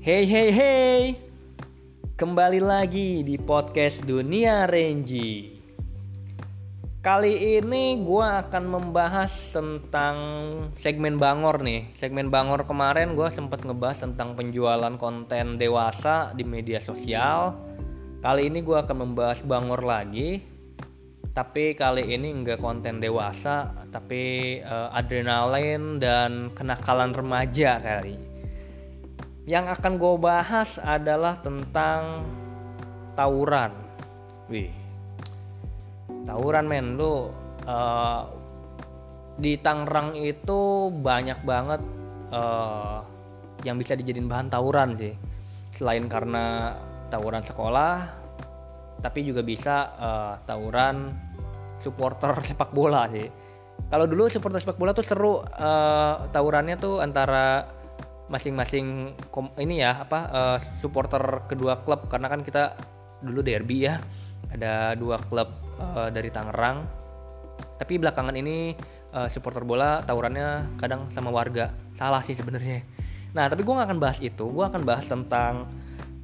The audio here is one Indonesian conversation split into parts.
Hey hey hey. Kembali lagi di podcast Dunia Renji. Kali ini gue akan membahas tentang segmen Bangor nih. Segmen Bangor kemarin gue sempat ngebahas tentang penjualan konten dewasa di media sosial. Kali ini gue akan membahas Bangor lagi. Tapi kali ini enggak konten dewasa Tapi uh, adrenalin dan kenakalan remaja kali yang akan gue bahas adalah tentang tawuran. Wih, tawuran men, lu uh, di Tangerang itu banyak banget uh, yang bisa dijadiin bahan tawuran sih. Selain karena tawuran sekolah, tapi juga bisa uh, tawuran supporter sepak bola sih. Kalau dulu supporter sepak bola tuh seru uh, tawurannya tuh antara masing-masing ini ya apa uh, supporter kedua klub. Karena kan kita dulu derby ya ada dua klub uh, dari Tangerang. Tapi belakangan ini uh, supporter bola tawurannya kadang sama warga. Salah sih sebenarnya. Nah tapi gue gak akan bahas itu. Gue akan bahas tentang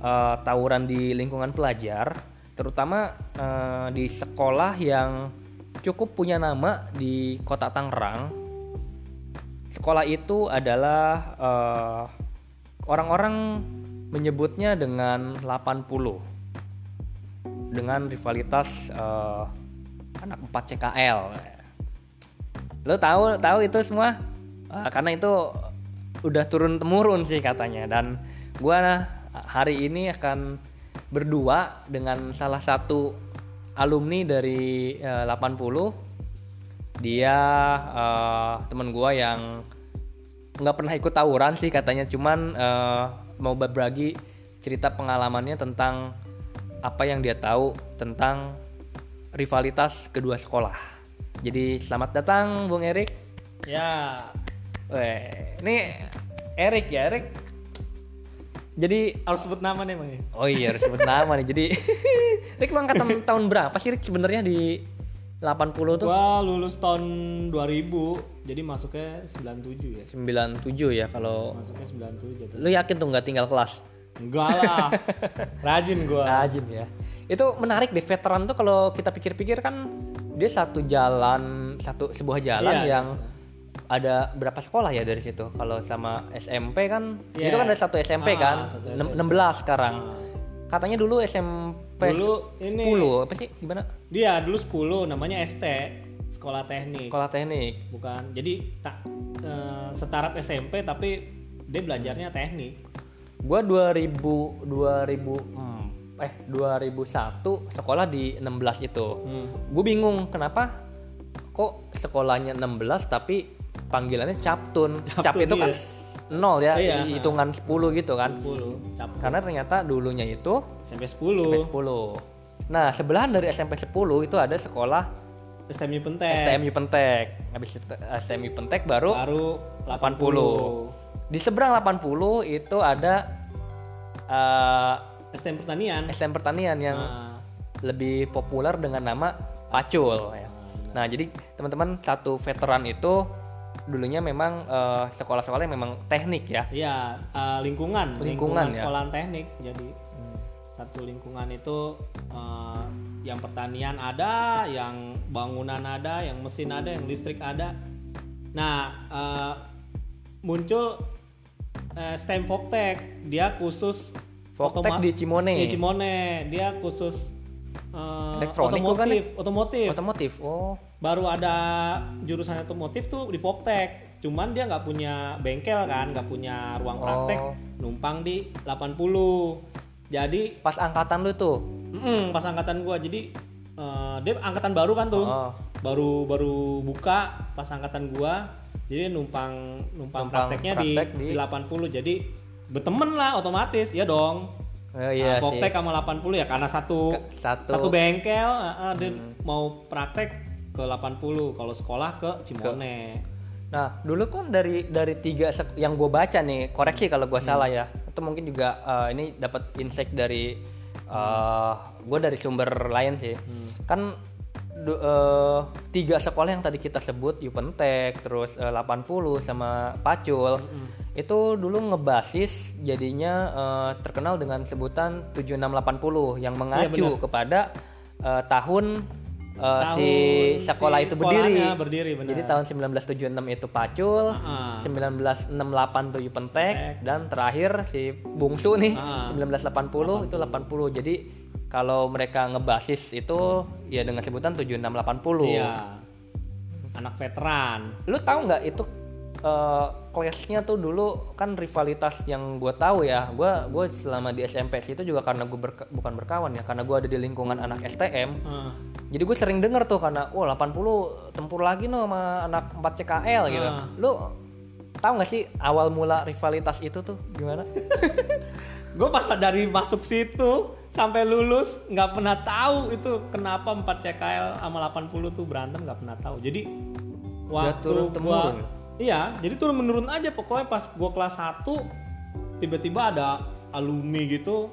uh, tawuran di lingkungan pelajar terutama uh, di sekolah yang cukup punya nama di kota Tangerang sekolah itu adalah uh, orang-orang menyebutnya dengan 80 dengan rivalitas uh, anak 4 CKL. Lo tahu tahu itu semua? Uh, karena itu udah turun temurun sih katanya. Dan gua hari ini akan berdua dengan salah satu alumni dari uh, 80 dia uh, teman gue yang nggak pernah ikut tawuran sih katanya cuman uh, mau berbagi cerita pengalamannya tentang apa yang dia tahu tentang rivalitas kedua sekolah. Jadi selamat datang Bung Erik. Ya. Weh, ini Erik ya Erik. Jadi harus sebut nama nih bang. Oh iya harus sebut nama nih. Jadi Erik angkatan tahun berapa sih Erik sebenarnya di 80 tuh? Gua lulus tahun 2000, jadi masuknya 97 ya. 97 ya kalau Masuknya 97. Lu yakin tuh nggak tinggal kelas? Enggak lah. Rajin gua. Rajin ya. Itu menarik deh veteran tuh kalau kita pikir-pikir kan dia satu jalan, satu sebuah jalan iya, yang iya. ada berapa sekolah ya dari situ? Kalau sama SMP kan yeah. itu kan ada satu SMP ah, kan, satu SMP. 16 sekarang. Ah katanya dulu SMP dulu ini 10 apa sih? Gimana? Dia dulu 10 namanya ST sekolah teknik. Sekolah teknik. Bukan. Jadi tak e, setaraf SMP tapi dia belajarnya teknik. Gua 2000 2000 hmm, eh 2001 sekolah di 16 itu. Hmm. gue bingung kenapa kok sekolahnya 16 tapi panggilannya Captun? Cap itu kan nol ya iya, hitungan sepuluh gitu kan. 10 cap. karena ternyata dulunya itu SMP 10 SMP 10 nah sebelahan dari SMP 10 itu ada sekolah STMI Pentek. STMI Pentek. Habis STMI Pentek baru baru 80, 80. di seberang 80 itu ada uh, eh, STM Pertanian. STM Pertanian yang nah. lebih populer dengan nama Pacul ya. nah, nah jadi teman-teman satu veteran itu dulunya memang uh, sekolah-sekolah yang memang teknik ya. Iya, uh, lingkungan, lingkungan, lingkungan ya. sekolah teknik. Jadi hmm. satu lingkungan itu uh, yang pertanian ada, yang bangunan ada, yang mesin ada, yang listrik ada. Nah, uh, muncul uh, STEM Voktek, dia khusus Voktek di Cimone. Di Cimone, dia khusus uh, elektronik otomotif, kan? otomotif. Otomotif. Oh. Baru ada jurusan otomotif tuh di Voktek. Cuman dia nggak punya bengkel kan, nggak punya ruang praktek, oh. numpang di 80. Jadi pas angkatan lu tuh. Mm, pas angkatan gua. Jadi uh, dia angkatan baru kan tuh. Oh. Baru baru buka pas angkatan gua. Jadi numpang numpang, numpang prakteknya praktek di, di, di 80. Jadi berteman lah otomatis ya dong Oh, iya nah, Voktek sama 80 ya karena satu satu, satu bengkel uh, dia hmm. mau praktek ke 80 kalau sekolah ke Cimone. Nah dulu kan dari dari tiga yang gue baca nih koreksi kalau gue hmm. salah ya itu mungkin juga uh, ini dapat insight dari uh, eh, gue dari sumber lain sih hmm. kan du- eh, tiga sekolah yang tadi kita sebut Yupentek terus eh, 80 sama Pacul itu dulu ngebasis jadinya eh, terkenal dengan sebutan 7680 yang mengacu benar. kepada eh, tahun eh, si Tahun sekolah si itu berdiri. berdiri, benar. Jadi tahun 1976 itu Pacul, Ah. 1968 tuh Yupentek Tek. dan terakhir si Bungsu nih Ah. 1980 itu 80. Jadi kalau mereka ngebasis itu ya dengan sebutan 7680. Iya. Anak veteran. Lu tahu nggak itu eh clash-nya tuh dulu kan rivalitas yang gue tahu ya. Gua gue selama di SMP itu juga karena gue bukan berkawan ya, karena gue ada di lingkungan anak STM. Ah. Jadi gue sering denger tuh karena wah 80 tempur lagi no sama anak 4 CKL gitu. Ah. Lu tahu nggak sih awal mula rivalitas itu tuh gimana? gue pas dari masuk situ sampai lulus nggak pernah tahu itu kenapa 4 CKL sama 80 tuh berantem nggak pernah tahu jadi waktu temurun. Iya jadi turun menurun aja pokoknya pas gua kelas 1 tiba-tiba ada alumni gitu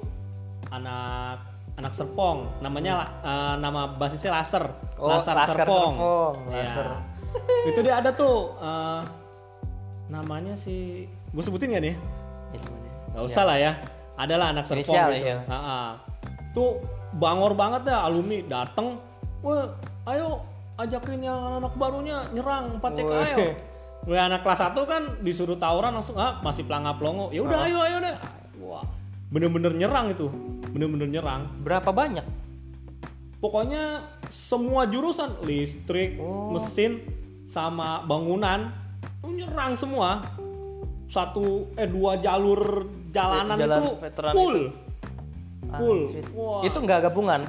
anak anak Serpong namanya eh, nama basisnya Laser Oh, Laser, Laskar Serpong, Serpong, Iya. Laser. itu dia ada tuh eh, namanya si gue sebutin gak nih Ya, sebenarnya. Gak usah lah ya. Adalah anak serpong Inisial, gitu. iya. Ha-ha. Tuh bangor banget dah alumni dateng. Wah, ayo ajakin yang anak barunya nyerang 4 CKL. Gue anak kelas 1 kan disuruh tawuran langsung ah masih pelangap pelongo. Ya udah Ah. ayo ayo deh. Wah, bener-bener nyerang itu. Bener-bener nyerang. Berapa banyak? Pokoknya semua jurusan listrik, Oh. mesin sama bangunan nyerang semua. Satu eh dua jalur jalanan Jalan itu veteran full. Full. Anjir. Wah. Itu nggak gabungan.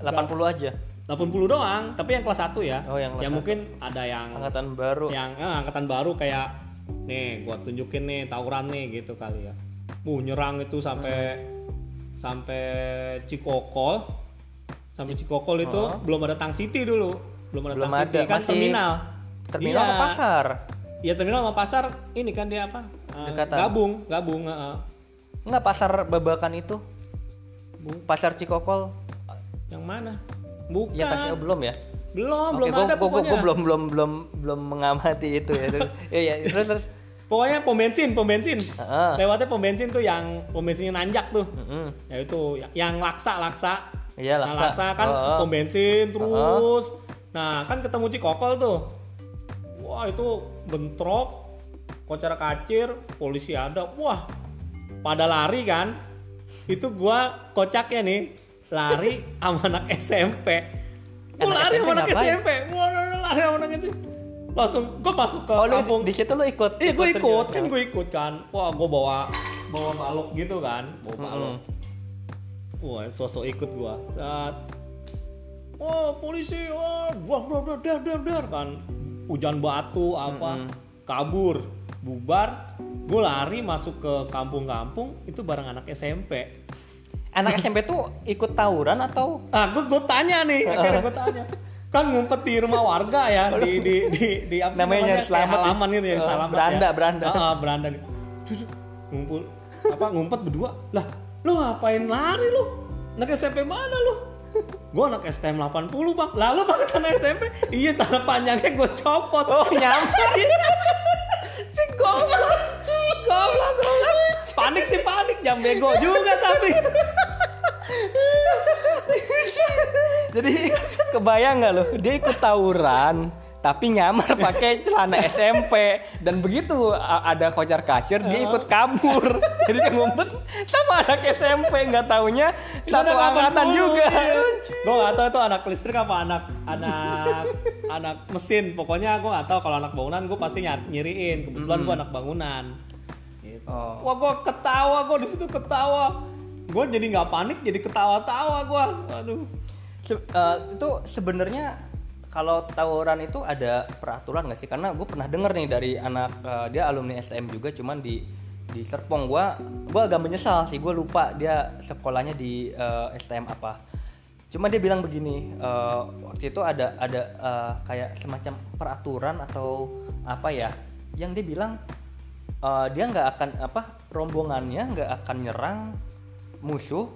80 aja. 80 doang, tapi yang kelas 1 ya. Oh, yang kelas ya satu. mungkin ada yang Angkatan baru. yang eh, angkatan baru kayak nih gua tunjukin nih tawuran nih gitu kali ya. Bu nyerang itu sampai sampai Cikokol. Sampai Cikokol itu Oh. belum ada Tang City dulu. Belum ada Belum Tang City ada, kan masih terminal. Terminal Iya. pasar. Iya terminal sama pasar ini kan dia apa? Eh, Dekatan. gabung, gabung. heeh. Enggak pasar babakan itu. Pasar Cikokol. Yang mana? Bukan. Ya tasnya belum ya? Belum, belum gua, ada gua, pokoknya. gua belum belum belum belum mengamati itu ya. Terus, ya, ya, terus terus. Pokoknya pom bensin, pom bensin. Heeh. Lewatnya pom bensin tuh yang pom bensinnya nanjak tuh. Mm-mm. Ya itu ya- yang laksa, laksa. Iya, Nah, laksa. laksa kan Heeh. pom bensin terus. Nah, kan ketemu Cikokol tuh. Wah, itu bentrok, kocar kacir, polisi ada. Wah, pada lari kan. Itu gua kocaknya nih, lari sama anak SMP. Anak lari SMP sama anak ngapain? SMP. Wah, lari sama anak itu. Langsung gua masuk ke Oh, kampung. di situ lu ikut. Iya gue ikut, kan gue ikut kan. Wah gue bawa bawa balok gitu kan, bawa balok. Wah sosok ikut gua. Saat Wah polisi, wah, wah, wah, wah, dar, dar, dar kan. Hujan batu apa, Mm-mm. kabur, bubar. Gue lari masuk ke kampung-kampung itu bareng anak SMP. Anak SMP tuh ikut tawuran atau Ah, gue gue tanya nih, akhirnya gue tanya. Kan ngumpet di rumah warga ya, di di di di apa Namanya nyari selamat ya? halaman itu ya, Eh, selamat beranda, ya. beranda. Ah, ah, beranda gitu. Ngumpul apa ngumpet berdua. Lah, lu ngapain lari lu? Anak SMP mana lu? Gue anak STM 80 bang Lalu bang anak SMP Iya tanah panjangnya gue copot Oh, nyamper. Si goblok Si goblok goblok. Panik sih panik. Jam bego juga tapi. Jadi kebayang nggak lo? Dia ikut tawuran tapi nyamar pakai celana SMP dan begitu ada kocar kacir dia ikut kabur jadi dia ngumpet sama anak SMP nggak taunya satu angkatan juga Gue gak tau itu anak listrik apa anak anak anak mesin. Pokoknya gue gak tau kalau anak bangunan gue pasti nyiriin. Kebetulan gue anak bangunan. Gitu. Oh. Wah gue ketawa gue di situ ketawa. Gue jadi nggak panik jadi ketawa-tawa gue. Aduh. Se- eh, itu sebenarnya kalau tawuran itu ada peraturan nggak sih? Karena gue pernah denger nih dari anak eh, dia alumni STM juga, cuman di di Serpong gua gua agak menyesal sih, gue lupa dia sekolahnya di eh, STM apa. Cuma dia bilang begini, eh, waktu itu ada ada eh, kayak semacam peraturan atau apa ya, yang dia bilang eh, dia nggak akan apa rombongannya nggak akan nyerang musuh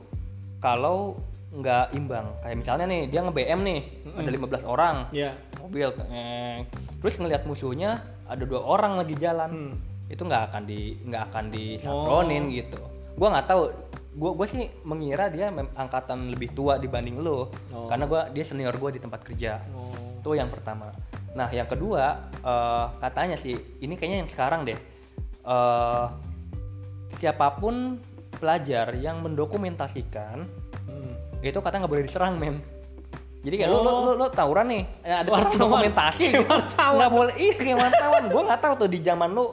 kalau nggak imbang kayak misalnya nih dia nge BM nih ada 15 orang Iya. mobil eh, terus ngelihat musuhnya ada dua orang lagi jalan Hmm. itu nggak akan di nggak akan disatronin gitu gua nggak tahu gua gua sih mengira dia angkatan lebih tua dibanding lo Oh. karena gua dia senior gua di tempat kerja Oh. itu yang pertama nah yang kedua eh, katanya sih ini kayaknya yang sekarang deh Eh, siapa pun pelajar yang mendokumentasikan. Itu katanya nggak boleh diserang men jadi kayak lu, lu, Oh. lu, lu tawuran nih eh, ada Wartawan. dokumentasi Kayak gitu wartawan. nggak boleh iya kayak wartawan gue nggak tahu tuh di zaman lu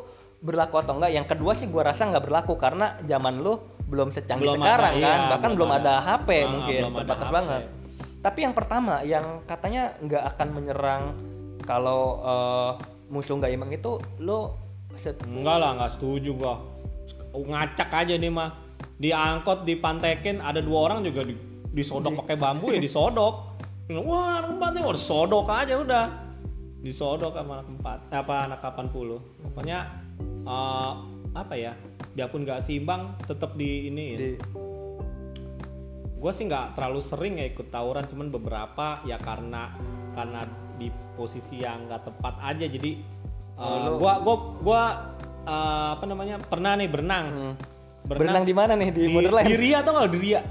berlaku atau enggak yang kedua sih gue rasa nggak berlaku karena zaman lu belum secanggih Belum sekarang ada, kan iya, bahkan belum, ada, ada. HP Ah, mungkin terbatas banget tapi yang pertama yang katanya nggak akan menyerang kalau eh, musuh nggak imbang itu lu Enggak lah, nggak setuju gua. Ngacak aja nih mah. Diangkot, dipantekin, ada dua orang juga di, disodok pakai bambu ya disodok. Wah, anak empat nih, wah disodok aja udah. Disodok sama anak empat, eh, apa anak 80. Pokoknya eh, apa ya? Biarpun nggak seimbang, tetap di ini. di- Gue sih nggak terlalu sering ya ikut tawuran, cuman beberapa ya karena karena di posisi yang nggak tepat aja. Jadi Oh, uh, gua gua gua uh, apa namanya pernah nih berenang. Hmm. berenang di mana nih di, di, Borderland di Ria tuh nggak di Ria?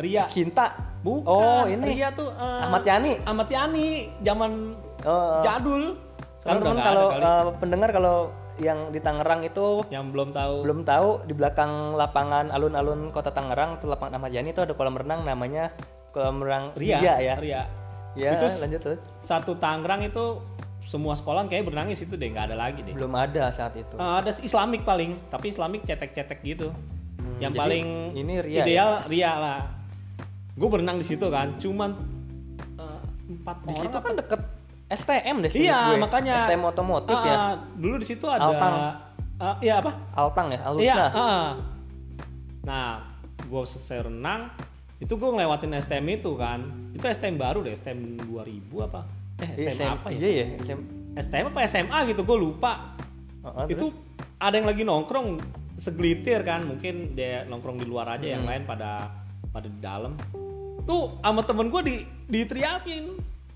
Ria. cinta Bukan. oh ini Ria tuh uh, Ahmad Yani Ahmad Yani zaman oh, jadul. Sekarang nggak kalau eh, pendengar kalau yang di Tangerang itu yang belum tahu. belum tahu di belakang lapangan alun-alun kota Tangerang itu lapangan Ahmad Yani itu ada kolam renang namanya kolam renang Ria, ya Ria. ya Itu lanjut tuh Satu Tangerang itu semua sekolah kayak berenang di situ deh, nggak ada lagi deh. belum ada saat itu Uh, ada Islamik paling, tapi Islamik cetek-cetek gitu. Hmm, yang paling ini Ria ideal Ria lah. Gue berenang di situ kan, cuman uh, empat di orang. situ kan deket STM deh seinget Iya, gue. makanya. STM otomotif Ah, ya Dulu di situ ada. Altang. Ah, iya apa? Altang ya Iya. Alusna ah. Nah, gue selesai renang, itu gue ngelewatin STM itu kan. Itu STM baru deh, STM 2000 apa? Eh, Iya, STM apa ya? iya ya SM STM apa SMA gitu, gue lupa. Oh, oh, itu terus? ada yang lagi nongkrong segelitir kan mungkin dia nongkrong di luar aja yang Hmm. lain pada pada di dalam tuh sama temen gue di diteriakin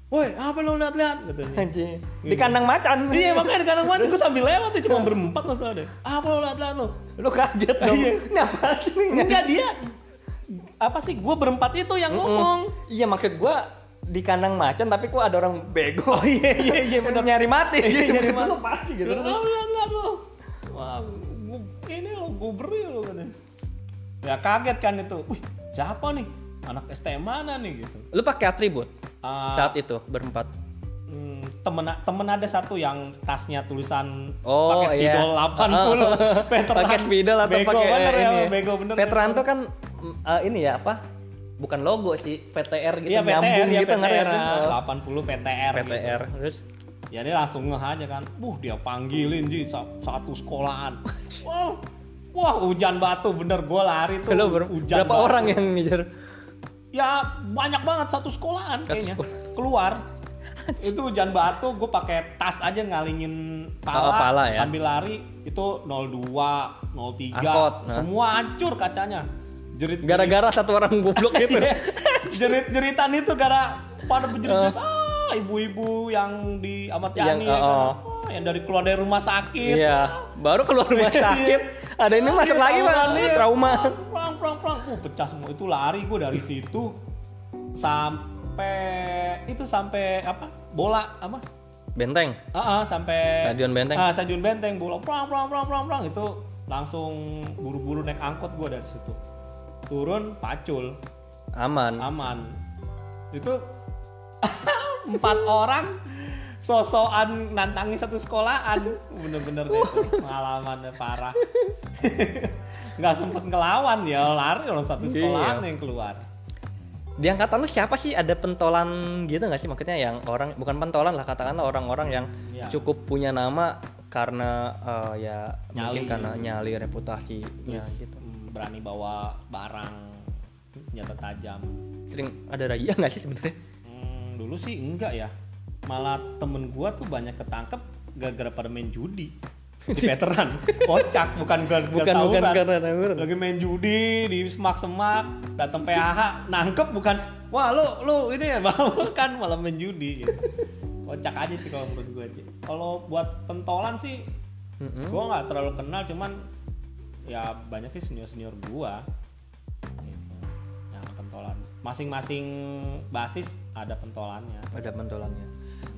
woi apa lo lihat-lihat katanya Anjing. di kandang macan iya makanya di kanan gue sambil lewat ya cuma berempat loh soalnya apa lo lihat-lihat lo lu kaget dong Iya. ini apa sih enggak dia apa sih gue berempat itu yang ngomong Iya maksud gua di kandang macan tapi kok ada orang bego. oh iya iya iya benar nyari mati Iya, gitu. nyari mati. mati gitu. Gitu. Oh, lihat lihat lo. Wah, gua, ini lo gue beri lo katanya. Ya kaget kan itu. Wih, siapa nih? Anak STM mana nih gitu. Lu pakai atribut Ah, saat itu berempat. hmm, temen temen ada satu yang tasnya tulisan Oh pakai iya. spidol 80 veteran. pakai spidol atau pakai bener eh, ya, ini. bego bener. Veteran tuh kan eh, ini ya apa? Bukan logo sih, VTR gitu Iya VTR nyambung ya gitu VTR, ngeres. Oh, 80 VTR. VTR. Gitu. Terus Ya dia langsung ngeh aja kan. Buh dia panggilin sa- satu sekolahan. Wah, wah hujan batu bener gue lari tuh. hujan berapa batu. orang yang ngejar? Ya banyak banget satu sekolahan Satu kayaknya. sekolah. Keluar. itu hujan batu gue pakai tas aja ngalingin pala, Oh, pala ya. sambil lari itu 02, 03 Angkot, nah. semua hancur kacanya. Jerit Gara-gara satu orang goblok gitu. jerit jeritan itu gara pada berjerit Oh. ah ibu-ibu yang di Yang, Yani ya kan? oh. Ah, yang dari keluar dari rumah sakit Iya, baru keluar rumah Iya. sakit. Ada ini masuk lagi iya. trauma. Prang, prang, prang. Uh, pecah semua. Itu lari gue dari situ sampai itu sampai apa? Bola apa? Benteng. Ah, ah, sampai Stadion Benteng. Ah, stadion Benteng bola prang prang prang prang prang itu langsung buru-buru naik angkot gue dari situ. Turun pacul, Aman. aman. Itu empat orang sosokan nantangin satu sekolahan bener-bener deh itu pengalamannya parah nggak sempet ngelawan ya lari orang satu sekolahan Iya. yang keluar Di angkatan lu siapa sih ada pentolan gitu nggak sih maksudnya yang orang bukan pentolan lah katakanlah orang-orang yang Iya. cukup punya nama karena eh, ya mungkin Nyali. karena nyali reputasinya Terus, gitu. berani bawa barang senjata tajam Sering ada razia nggak sih sebenarnya? Hmm, dulu sih enggak ya malah temen gua tuh banyak ketangkep gara-gara pada main judi di veteran kocak bukan bukan Bukan bukan karena tawuran. lagi main judi di semak-semak datang PHH nangkep bukan wah lu lu ini ya kan malah main judi gitu. kocak aja sih kalau menurut gue sih kalau buat pentolan sih Mm-mm. gue nggak terlalu kenal cuman ya banyak sih senior senior gua gitu. yang pentolan masing-masing basis ada pentolannya ada pentolannya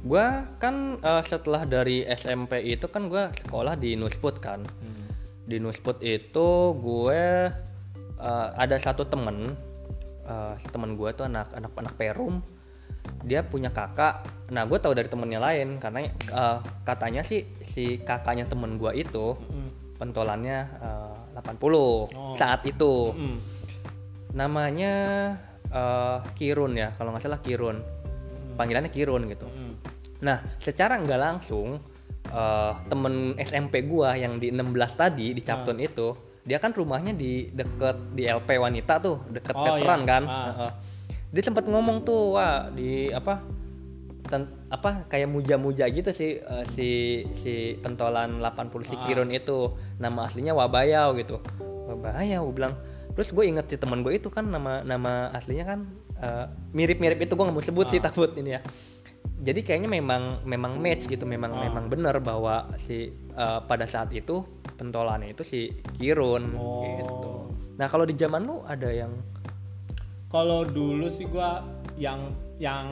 gua kan eh, setelah dari SMP itu kan gua sekolah di Nusput kan Hmm. di Nusput itu gue eh, ada satu temen eh, temen gue tuh anak anak anak perum dia punya kakak nah gue tahu dari temennya lain karena eh, katanya sih si kakaknya temen gue itu Mm-mm. pentolannya eh, 80 saat itu Mm-mm. namanya eh, Kirun ya kalau nggak salah Kirun Mm-mm. panggilannya Kirun gitu Mm-mm. Nah, secara nggak langsung eh, temen SMP gua yang di 16 tadi di Capton itu, dia kan rumahnya di deket di LP wanita tuh, deket Oh, veteran iya. kan. Ah. Heeh. Dia sempat ngomong tuh, wah di apa ten- apa kayak muja-muja gitu sih eh, si si pentolan 80 si Ah. Kirun itu nama aslinya Wabayau gitu Wabayau gue bilang terus gue inget si temen gue itu kan nama nama aslinya kan eh, mirip-mirip itu gue nggak mau sebut sih Ah. takut ini ya jadi kayaknya memang memang match gitu memang Ah. memang bener bahwa si eh, pada saat itu pentolannya itu si Kirun Oh. gitu nah kalau di zaman lu ada yang kalau dulu sih gua yang yang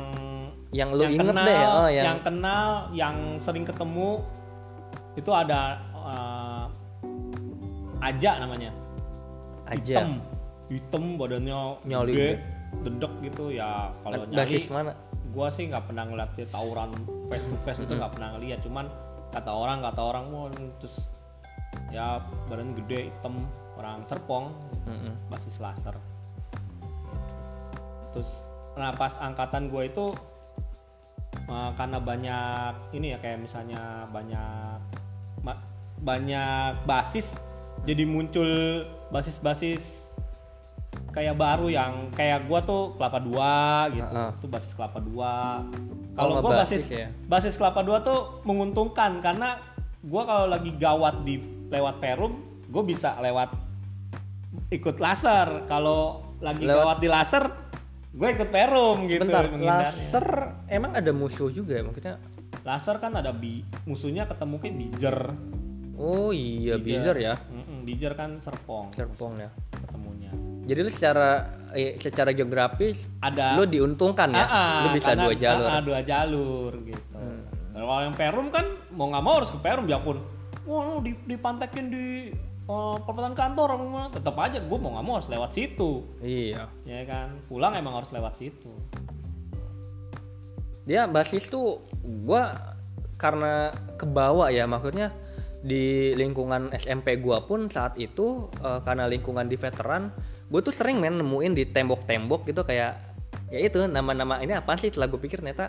yang lu yang inget kenal, deh oh yang... yang, kenal, yang sering ketemu itu ada eh, Aja namanya. aja Hitam, hitam badannya Nyoli gede, gede. dedek gitu ya. Kalau nyali, basis mana gua sih nggak pernah ngeliat dia tawuran face to face itu Mm-mm. nggak pernah ngeliat. Cuman kata orang kata orang mau terus ya badan gede hitam orang Serpong Mm-mm. basis laser terus nah pas angkatan gue itu eh, karena banyak ini ya kayak misalnya banyak banyak basis jadi muncul basis-basis kayak baru yang kayak gua tuh kelapa dua gitu. Heeh. itu basis kelapa dua. Kalau Oh, gua ngebasis basis ya? basis kelapa dua tuh menguntungkan karena gua kalau lagi gawat di lewat perum gue bisa lewat ikut laser. Kalau lagi Lewat- gawat di laser gue ikut perum gitu Sebentar, laser emang ada musuh juga ya? Maksudnya? laser kan ada bi musuhnya ketemu kayak bijer. Oh iya, Bizer ya, Mm-mm, bijer kan serpong. Serpong ya. ketemunya Jadi lu secara eh, secara geografis ada. lu diuntungkan ya, ah, lu bisa dua jalur. ah, dua jalur gitu. Hmm. kalau yang perum kan mau nggak mau harus ke perum biarpun wah lu di, dipantekin di eh, perempatan kantor tetap aja gue mau nggak mau harus lewat situ. Iya. ya kan? Pulang emang harus lewat situ. Dia basis tuh gua karena kebawa ya. Maksudnya di lingkungan SMP gua pun saat itu eh, karena lingkungan di veteran, gue tuh sering men nemuin di tembok-tembok gitu kayak ya itu nama-nama ini apa sih setelah gue pikir ternyata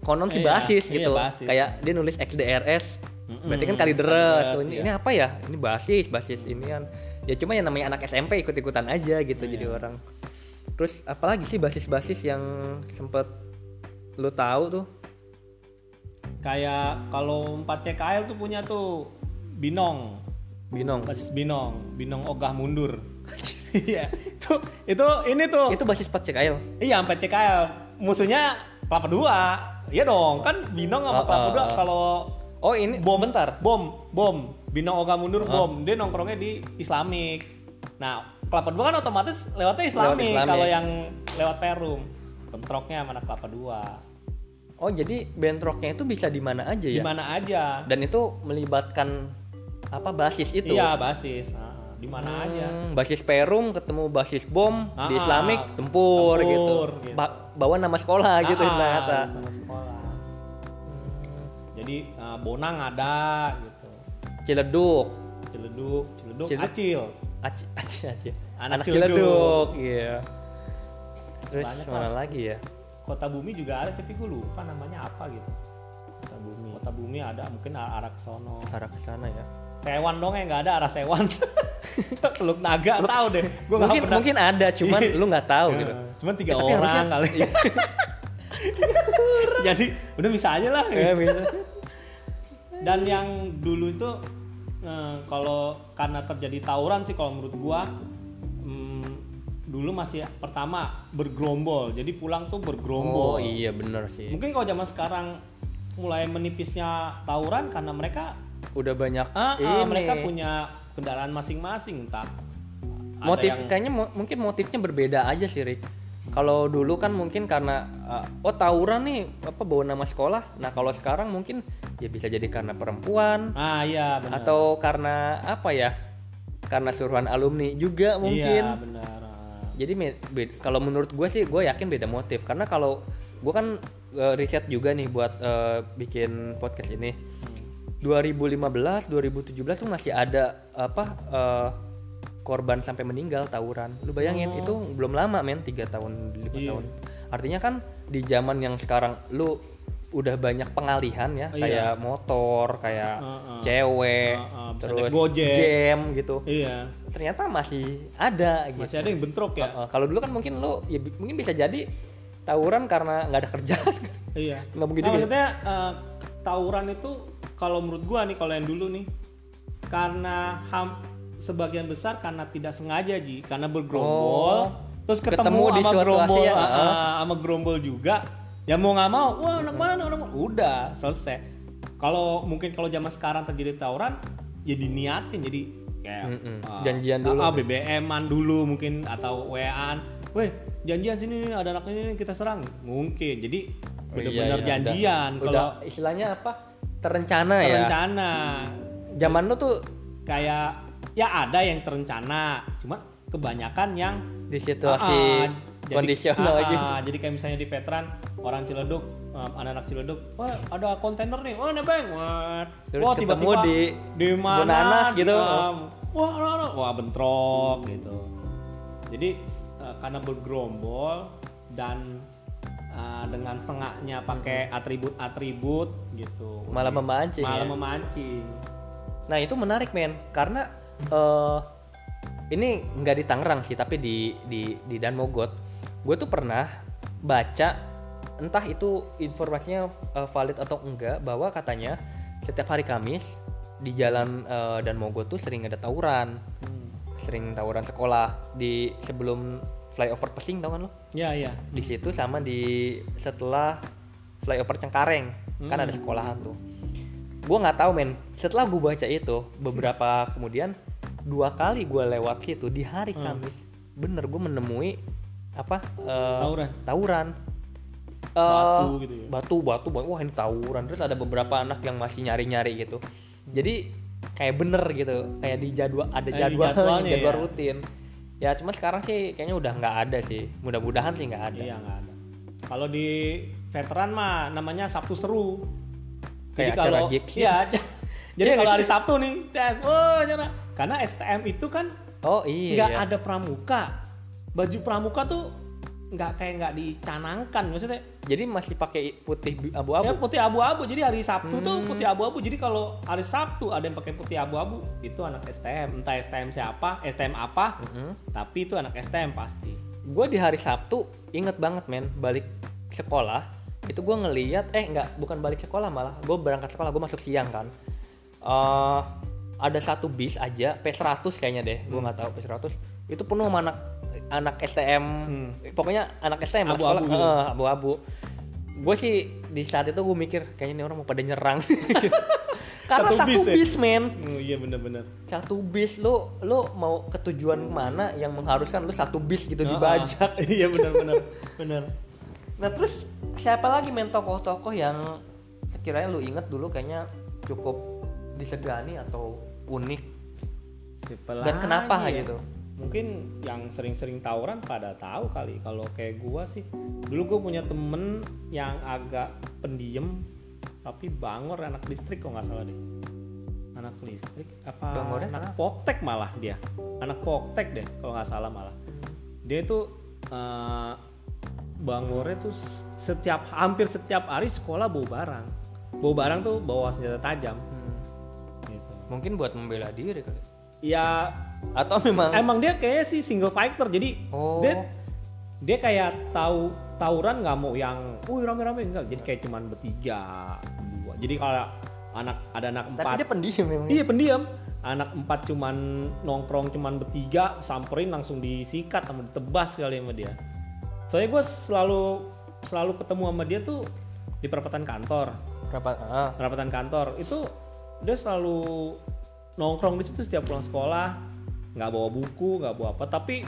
konon sih Iya, basis iya, gitu. basis. Kayak dia nulis XDRS Mm-mm, Berarti kan kali deres. kalideres, Oh, ini, iya. ini apa ya? Ini basis, basis ini kan. Ya cuma yang namanya anak SMP ikut-ikutan aja gitu Iya. jadi orang. Terus apalagi sih basis-basis yang sempet lu tahu tuh? kayak kalau 4 CKL tuh punya tuh binong Binong. basis binong binong ogah mundur iya itu itu ini tuh Itu basis 4 CKL. iya 4 CKL musuhnya kelapa dua iya dong kan binong sama kelapa oh, dua oh. kalau Oh, ini bom bentar. bom bom binong ogah mundur Ah. bom dia nongkrongnya di islamik nah kelapa dua kan otomatis lewatnya islamik, Islamik. kalau yang lewat perum bentroknya mana kelapa dua Oh, jadi bentroknya itu bisa di mana aja di ya? mana aja Dan itu melibatkan apa basis itu? iya basis nah, di mana aja Hmm, basis Perum ketemu basis bom di Ah, Islamik tempur, tempur, gitu. gitu. Ba- bawa nama sekolah gitu Ah, istilah kata. sama sekolah jadi uh, bonang ada gitu Ciledug. ciledug ciledug Ciledug. acil Aci, aci, aci. Anak Anak, Ciledug. Ciledug, iya. Terus Banyak mana lah. lagi ya? kota bumi juga ada tapi gue lupa namanya apa gitu Kota Bumi. kota bumi ada mungkin ar- arah ke sono Arah ke sana ya. Sewan dong yang nggak ada arah Sewan Teluk Naga tahu deh. Gue mungkin mungkin ada, cuman lu nggak tahu gitu. cuman tiga Ya, orang harusnya- kali jadi udah bisa aja lah. Eh, bisa. dan yang dulu itu eh, kalau karena terjadi tawuran sih kalau menurut gua hmm, dulu masih pertama bergerombol. Jadi pulang tuh bergerombol. Oh iya bener sih. mungkin kalau zaman sekarang mulai menipisnya tawuran karena mereka Udah banyak ah, ah, mereka punya kendaraan masing-masing entah motif yang- kayaknya mo- mungkin motifnya berbeda aja sih Rick. Kalau dulu kan mungkin karena uh, oh tawuran nih apa bawa nama sekolah. Nah kalau sekarang mungkin ya bisa jadi karena perempuan ah iya benar atau karena apa ya? Karena suruhan alumni juga mungkin. iya benar Ah. Jadi kalau menurut gue sih gue yakin beda motif karena kalau gue kan uh, riset juga nih buat uh, bikin podcast ini. 2015, 2017 tuh masih ada apa uh, korban sampai meninggal tawuran. Lu bayangin Oh. itu belum lama men, tiga tahun, lima Iya. tahun. Artinya kan di zaman yang sekarang lu udah banyak pengalihan ya, Iya. kayak motor, kayak Heeh. cewek, Heeh, bisa terus Gojek. game gitu. iya Ternyata masih ada gitu. masih ada yang bentrok ya Heeh, kalau dulu kan mungkin lu ya mungkin bisa jadi tawuran karena nggak ada kerjaan. iya Nggak begitu nah, ya? maksudnya eh, tawuran itu kalau menurut gua nih kalau yang dulu nih karena ham sebagian besar karena tidak sengaja ji karena bergerombol Oh. terus Ketemu ketemu, di sama gerombol ah, heeh. ah, sama gerombol juga ya mau nggak mau wah anak mana anak mana udah selesai kalau mungkin kalau zaman sekarang terjadi tawuran ya diniatin jadi kayak Mm-mm. ah, Janjian dulu. ah, BBM-an dulu mungkin atau WA-an weh janjian sini nih ada anak ini kita serang mungkin jadi Oh, iya, iya, janjian kalau istilahnya apa? Terencana, ya. terencana Zaman lu tuh kayak ya ada yang terencana cuma kebanyakan yang di situasi jadi- kondisional gitu. ah, jadi kayak misalnya di veteran orang Ciledug um, anak-anak Ciledug wah ada kontainer nih wah nebeng wah Terus wah tiba-tiba di di mana Bonanas gitu. um, wah wah, wah, wah bentrok gitu jadi uh, karena bergerombol dan uh, dengan setengahnya pakai atribut-atribut gitu Malah memancing, malah ya? memancing Nah itu menarik men, karena eh ini nggak di Tangerang sih, tapi di di di Dan Mogot. Gue tuh pernah baca, entah itu informasinya eh, valid atau enggak, bahwa katanya setiap hari Kamis di jalan eh, Dan Mogot tuh sering ada tawuran, Hmm. sering tawuran sekolah di sebelum flyover Pesing tau kan lo? ya ya Di situ sama di setelah flyover Cengkareng kan Hmm. ada sekolahan tuh gue nggak tahu men setelah gue baca itu beberapa kemudian dua kali gue lewat situ di hari Hmm. Kamis bener gue menemui apa eh, Tawuran. tawuran Eh, Batu gitu ya? batu batu batu. wah ini tawuran terus ada beberapa anak yang masih nyari nyari gitu jadi kayak bener gitu kayak di jadwal ada Eh, jadwal jadwal ya? rutin ya cuma sekarang sih kayaknya udah nggak ada sih mudah-mudahan sih nggak ada Iya nggak ada. Kalau di veteran mah namanya Sabtu seru. Kayak acara gigs iya. jadi Iya kalau nggak hari Sabtu nih, tes, oh acara. Karena STM itu kan oh iya nggak iya. ada pramuka. Baju pramuka tuh nggak kayak nggak dicanangkan maksudnya. jadi masih pakai putih bi- Ya abu-abu putih abu-abu. Jadi hari Sabtu tuh Hmm. putih abu-abu. Jadi kalau hari Sabtu ada yang pakai putih abu-abu, itu anak STM. Entah STM siapa, STM apa, Mhm. tapi itu anak STM pasti. gue di hari Sabtu inget banget men balik sekolah itu gue ngeliat eh nggak bukan balik sekolah malah gue berangkat sekolah gue masuk siang kan Eh ada satu bis aja P100 kayaknya deh gue Hmm. nggak tahu P100 itu penuh sama anak anak STM Hmm. pokoknya anak STM Abu-abu gitu. abu-abu gue sih di saat itu gue mikir kayaknya ini orang mau pada nyerang karena Satu satu, bis ya? bis men Oh, iya bener-bener. satu bis lu lu mau ke tujuan ke mana yang mengharuskan lu satu bis gitu Ah, dibajak ah. iya bener-bener. bener. nah terus siapa lagi men tokoh-tokoh yang sekiranya lu inget dulu kayaknya cukup disegani atau unik Siapa dan kenapa ya? gitu Mungkin yang sering-sering tawuran pada tahu kali. Kalau kayak gua sih, dulu gua punya temen yang agak pendiam, tapi bangor anak listrik kok nggak salah deh. Anak listrik apa? Bangornya anak? Voktek malah dia. Anak Voktek deh kalau nggak salah malah. Dia itu eh, bangornya tuh setiap hampir setiap hari sekolah bawa barang. Bawa barang tuh bawa senjata tajam. Hmm. Gitu. mungkin buat membela diri kali Ya atau memang emang dia kayak sih single fighter jadi oh. dia dia kayak tahu tawuran nggak mau yang wih rame-rame. Enggak jadi kayak cuman bertiga dua. Jadi kalau anak ada anak Tapi empat dia pendiam memang. iya pendiam. Anak empat cuman nongkrong cuman bertiga samperin langsung disikat sama ditebas kali sama dia. Soalnya gue selalu selalu ketemu sama dia tuh di perapatan kantor. Berapa? Ah. perapatan kantor. Itu dia selalu nongkrong di situ setiap pulang sekolah nggak bawa buku nggak bawa apa tapi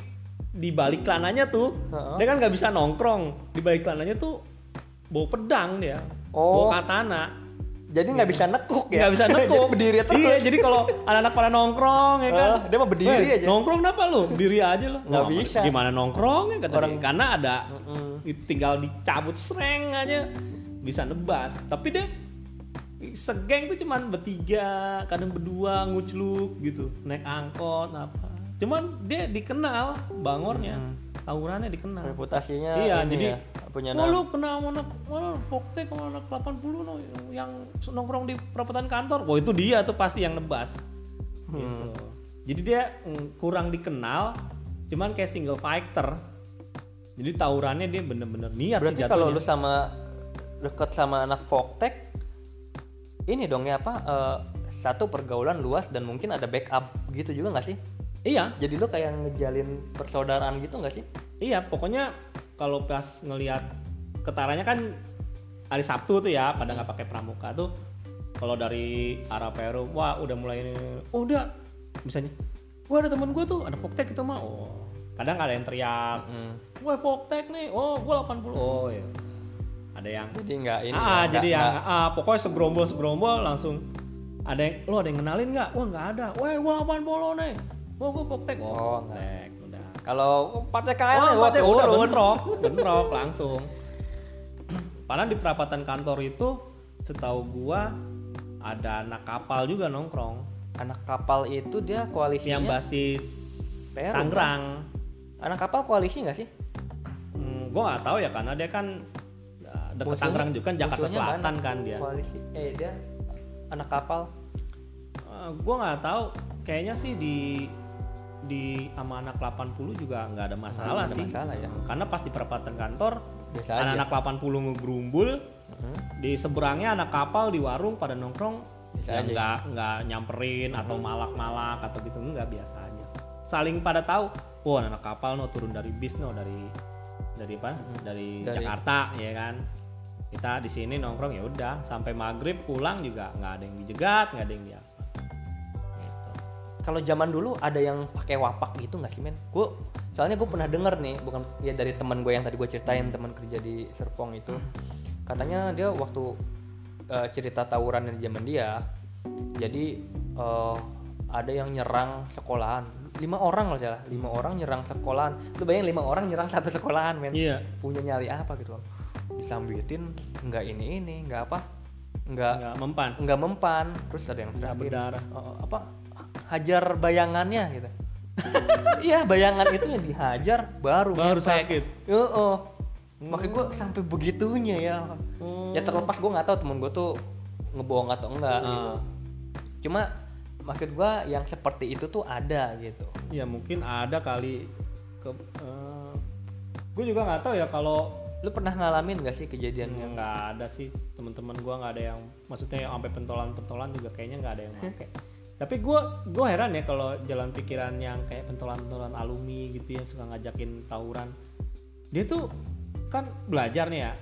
di balik celananya tuh Heeh. dia kan nggak bisa nongkrong di balik celananya tuh bawa pedang dia Oh. bawa katana Jadi nggak bisa nekuk ya? nggak bisa nekuk Jadi berdiri terus. iya jadi kalau anak-anak pada nongkrong ya kan Oh, dia mah berdiri "Weh, aja." nongkrong kenapa lu berdiri aja lu Nggak bisa. gimana nongkrong ya kata Orang- dia. karena ada Mm-mm. tinggal dicabut sereng aja bisa nebas tapi dia segeng tuh cuman bertiga kadang berdua ngucluk gitu naik angkot apa cuman dia dikenal bangornya Hmm. tawurannya dikenal Reputasinya iya jadi ya, punya nama. lu kenal sama anak mana Foktek sama anak 80 no, yang nongkrong di perapatan kantor. Wah itu dia tuh pasti yang nebas. Hmm. Gitu. Jadi dia mm, kurang dikenal, cuman kayak single fighter. Jadi tawurannya dia bener-bener niat Berarti kalau lu sama deket sama anak Voktek, ini dong ya apa? eh, satu pergaulan luas dan mungkin ada backup gitu juga nggak sih? Iya, Jadi lu kayak ngejalin persaudaraan gitu nggak sih? iya. Pokoknya kalau pas ngelihat ketaranya kan hari Sabtu tuh ya, pada nggak pakai pramuka tuh. Kalau dari arah Peru, wah udah mulai ini, oh udah misalnya, wah ada temen gue tuh, ada Foktek itu mah, oh kadang ada yang teriak, Hmm. wah Foktek nih, oh gue 80, oh ya, ada yang, Jadi nggak ini. ah ya, jadi nggak- yang, nggak- ah pokoknya segerombol segerombol langsung, ada yang, lo ada yang kenalin nggak? Wah nggak ada, wah gue 80 nih, wah gue Foktek, oh, Oh, Foktek, udah. Kalau Wah, ya, berarti turun. udah bentrok, bentrok langsung. Padahal di perapatan kantor itu setahu gua ada anak kapal juga nongkrong Anak kapal itu dia koalisinya yang basis Peru, Tangerang. kan? Anak kapal koalisi nggak sih? Hmm, gua nggak tahu ya karena dia kan Musuhnya- Tangerang juga kan Jakarta Selatan mana? kan dia. Koalisi. Eh dia anak kapal. Uh, gua nggak tahu kayaknya sih di di sama anak 80 juga nggak ada masalah Nggak ada sih. masalah ya. Karena pas di perapatan kantor Biasa aja. anak-anak 80 ngegerumbul Mhm. di seberangnya anak kapal di warung pada nongkrong aja. nggak nggak nyamperin atau malak-malak atau gitu nggak biasa aja saling pada tahu wah anak kapal no turun dari bis no dari dari apa dari, Dari- Jakarta ya kan kita di sini nongkrong ya udah sampai maghrib pulang juga nggak ada yang dijegat nggak ada yang dia gitu. Kalau zaman dulu ada yang pakai wapak gitu nggak sih men? Gue soalnya gue pernah denger nih, bukan ya dari teman gue yang tadi gue ceritain teman kerja di Serpong itu, katanya dia waktu eh, cerita tawuran di zaman dia, jadi eh, ada yang nyerang sekolahan, lima orang loh salah, lima orang nyerang sekolahan. Lu bayangin lima orang nyerang satu sekolahan men, iya punya nyali apa gitu? Disambitin nggak ini ini nggak apa, nggak nggak mempan. nggak mempan. Terus ada yang terakhir. Berdarah. Eh, apa? Hajar bayangannya gitu. Iya bayangan itu yang dihajar baru baru ngefek. sakit. Heeh. makanya gue sampai begitunya ya. Hmm. ya terlepas gue nggak tahu temen gue tuh ngebohong atau enggak gitu. Ah. cuma maksud gue yang seperti itu tuh ada gitu. Ya mungkin ada kali. Ke gue juga nggak tahu ya kalau lu pernah ngalamin gak sih kejadian yang yang nggak ada sih. Teman-teman gua nggak ada yang maksudnya yang sampai pentolan-pentolan juga kayaknya nggak ada yang pakai tapi gua gua heran ya kalau jalan pikiran yang kayak pentolan-pentolan alumni gitu ya suka ngajakin tawuran. Dia tuh kan belajar nih ya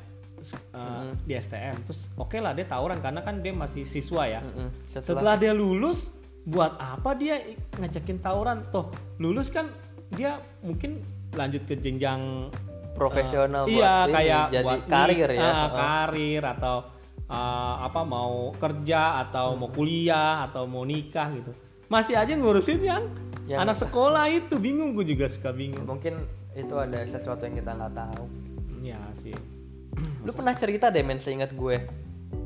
uh, Mhm. di STM terus oke lah dia tawuran karena kan dia masih siswa ya. Mm-mm. setelah dia lulus buat apa dia ngajakin tawuran? Toh lulus kan dia mungkin lanjut ke jenjang profesional Eh, buat iya ini, kayak jadi buat karir ya. Heeh. karir atau ah, apa mau kerja atau mau kuliah atau mau nikah gitu. Masih aja ngurusin yang, Yang- anak sekolah itu bingung gue juga suka bingung. Mungkin itu ada sesuatu yang kita nggak tahu. Ya sih. Lu pernah cerita deh men seingat gue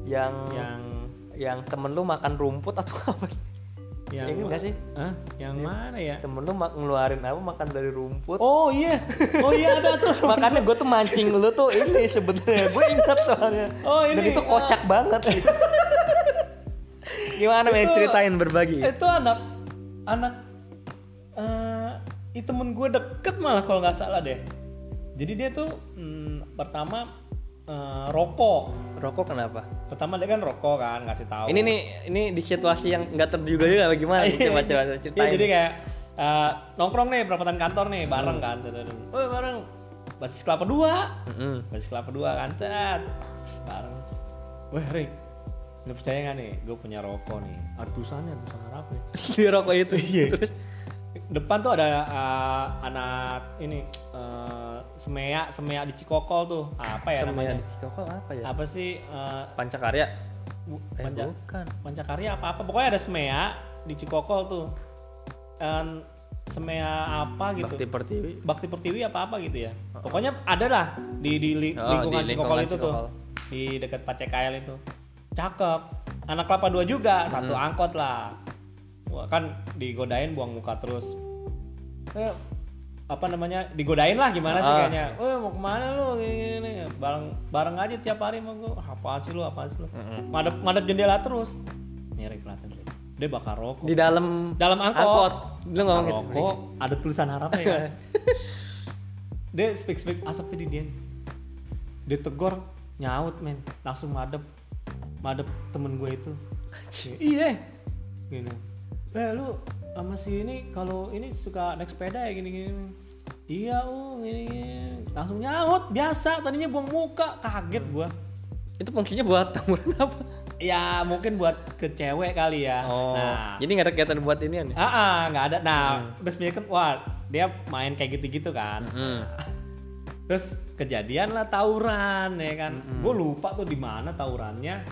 yang yang yang temen lu makan rumput atau apa? Yang Ini enggak sih? Hah? yang mana ya Temen lu mak- ngeluarin apa makan dari rumput. oh iya oh iya ada tuh Makanya gue tuh mancing lu tuh ini sebenarnya gue ingat soalnya. Oh, Dan ini, itu kocak banget sih. Gimana Itu- ceritain berbagi? itu anak anak eh itu temen gue deket malah kalau nggak salah deh jadi dia tuh hmm, pertama eh, rokok rokok kenapa? pertama dia kan rokok kan ngasih tahu Ini nih ini di situasi yang nggak terduga juga bagaimana? Coba coba Iya, ceritain. jadi kayak eh, nongkrong nih perapatan kantor nih bareng kan oh bareng basis kelapa dua Mm-mm. basis kelapa dua kan Cet. bareng weh Rick lu percaya nggak nih gue punya rokok nih ada tulisannya tulisan Arab nih di rokok itu. Iya. Terus depan tuh ada uh, anak ini uh, semea semea di Cikokol tuh. Apa ya namanya? di Cikokol apa ya? apa sih uh, Pancakarya. bu- Eh, Panca- bukan. Pancakarya apa apa pokoknya ada semea di Cikokol tuh. Dan semea apa gitu. Bakti Pertiwi. Bakti Pertiwi apa apa gitu ya. Pokoknya ada lah di di li- Oh, lingkungan, di Cikokol lingkungan itu tuh. Cikokol. di dekat Pacekail itu. Cakep. Anak kelapa dua juga. Satu Hmm. angkot lah. Wah, kan digodain buang muka terus. Eh, apa namanya digodain lah gimana sih Ah. kayaknya. Eh mau ke mana lu? Gini, gini. bareng bareng aja tiap hari mau gue apaan sih lu apaan sih lu? Madep madep jendela terus. Nyari kelihatan dia. Bakar rokok. Di dalam dalam angkot, Lu ngomong gitu. rokok ada tulisan Arabnya kan? Dia speak speak asapnya di dia. Dia tegor nyaut men. Langsung madep. Madep temen gue itu. Iya. Gini eh lu sama si ini kalau ini suka naik sepeda ya gini gini iya gini, gini. langsung nyaut biasa tadinya buang muka kaget gua Itu fungsinya buat tamuran apa? ya mungkin buat ke cewek kali ya Oh. nah Jadi nggak ada kegiatan buat ini nih. ah ah, nggak ada nah Hmm. kan wah dia main kayak gitu-gitu kan Mm-mm. terus kejadian lah tawuran ya kan Mm-mm. gue lupa tuh di mana tawurannya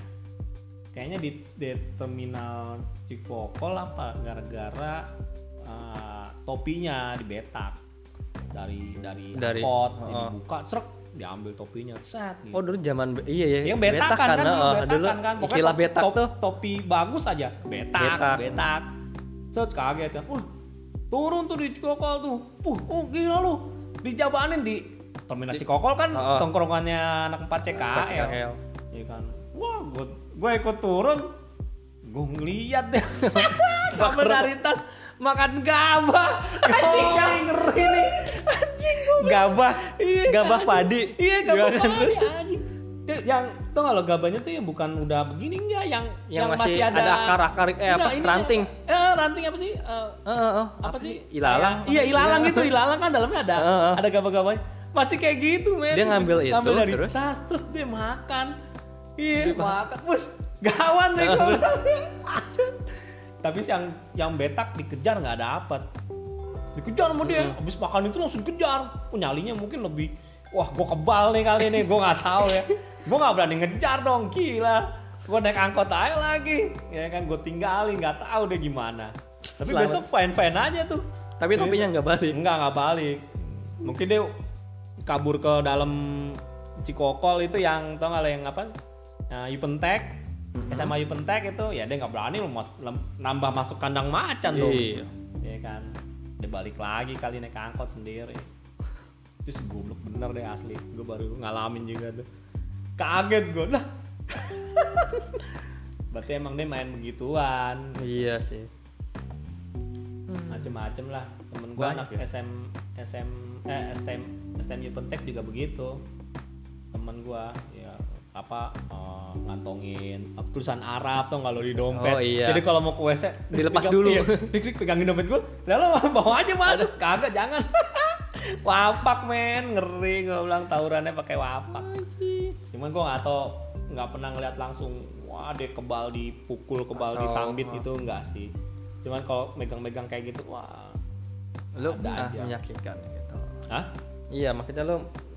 kayaknya di, di terminal Cikokol apa gara-gara uh, topinya dibetak dari dari, Dari- angkot oh. jadi buka cerek diambil topinya set gitu. Oh dulu zaman iya ya. yang betak kan, kan, oh, betakan dulu kan. Pokoknya istilah betak top- tuh. topi bagus aja betak Betak. betak, set kaget kan uh turun tuh di Cikokol tuh puh oh gila lu dijabanin di terminal Ci- Cikokol kan Oh, oh. tongkrongannya anak 4 CKL. Iya kan wah gue gue ikut turun gue ngeliat deh tas makan gabah anjing ngeri nih anjing Gabah. Iya, Gabah padi. Iya, gabah padi anjing. Dia- Yang gak lo gabahnya tuh yang bukan udah begini enggak yang Yang masih ada akar-akar, eh, apa, Enggak, ini ranting. apa? Eh, ranting apa sih? Eh, Oh, oh, oh. apa sih? Ilalang. Iya, ilalang gitu. Ilalang kan dalamnya ada Heeh, heeh. ada gabah-gabahnya. Masih kayak gitu, men. Dia ngambil itu, Ngambil dari terus? tas, terus dia makan. Iya, makan. Bus, gawan deh. Tapi yang yang betak dikejar nggak dapet. Dikejar sama dia. Mm. Habis makan itu langsung kejar. Oh, nyalinya mungkin lebih wah gua kebal nih kali ini gua nggak tahu ya gua nggak berani ngejar dong gila gua naik angkot aja lagi ya kan gua tinggalin nggak tahu deh gimana tapi Selamat. besok fine fine aja tuh Tapi topinya nggak balik. Enggak, nggak balik. Mungkin dia kabur ke dalam Cikokol itu yang tau nggak yang apa? Nah, Yupentek, Mhm. SMA Yupentek itu ya dia nggak berani lo mas, lem- nambah masuk kandang macan dong. Iya. Ya kan. Dia balik lagi kali naik angkot sendiri. Itu sih goblok bener deh asli. Gue baru ngalamin juga tuh. Kaget gue. Lah. Berarti emang dia main begituan Iya sih. macem-macem lah temen gua Banyak anak ya? SM SM eh STM STM Yupentek juga begitu temen gua ya apa eh, ngantongin apa, tulisan Arab tuh kalau di dompet Oh, iya. jadi kalau mau ke WC Dilepas pegang- dulu. iya, diklik pegangin dompet gua lalu bawa aja masuk kagak jangan wapak men ngeri gua bilang tawurannya pakai wapak cuman gua nggak tau nggak pernah ngeliat langsung wah dia kebal dipukul kebal Atau- disambit oh. itu enggak sih cuman kalau megang-megang kayak gitu wah Lu Ada aja. menyaksikan gitu. Hah? Iya, maksudnya lu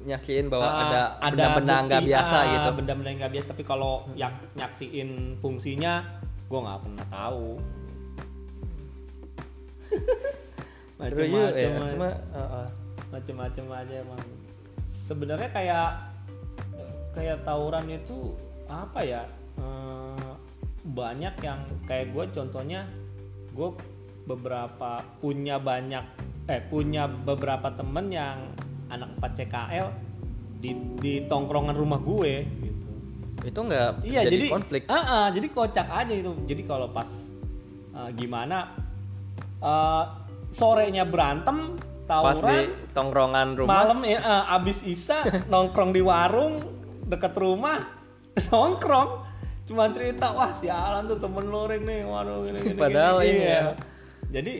nyaksiin bahwa Ah, ada benda-benda nggak biasa ah, gitu. benda-benda nggak biasa. Tapi kalau yang nyaksiin fungsinya gue nggak pernah tahu. Macem-macem ya, cuma uh, uh. aja emang. Sebenarnya kayak kayak tawuran itu apa ya? Eh, banyak yang kayak gue contohnya gue beberapa punya banyak eh punya beberapa temen yang anak 4 CKL di di tongkrongan rumah gue gitu itu nggak iya jadi jadi konflik. Ah, ah, jadi kocak aja itu jadi kalau pas eh, gimana eh, sorenya berantem Pas di tawuran tongkrongan rumah. malam ya eh, abis isa nongkrong di warung deket rumah nongkrong cuma cerita wah sialan tuh temen lo Reng nih waduh gini, gini, Padahal gini. ini Iya. ya. jadi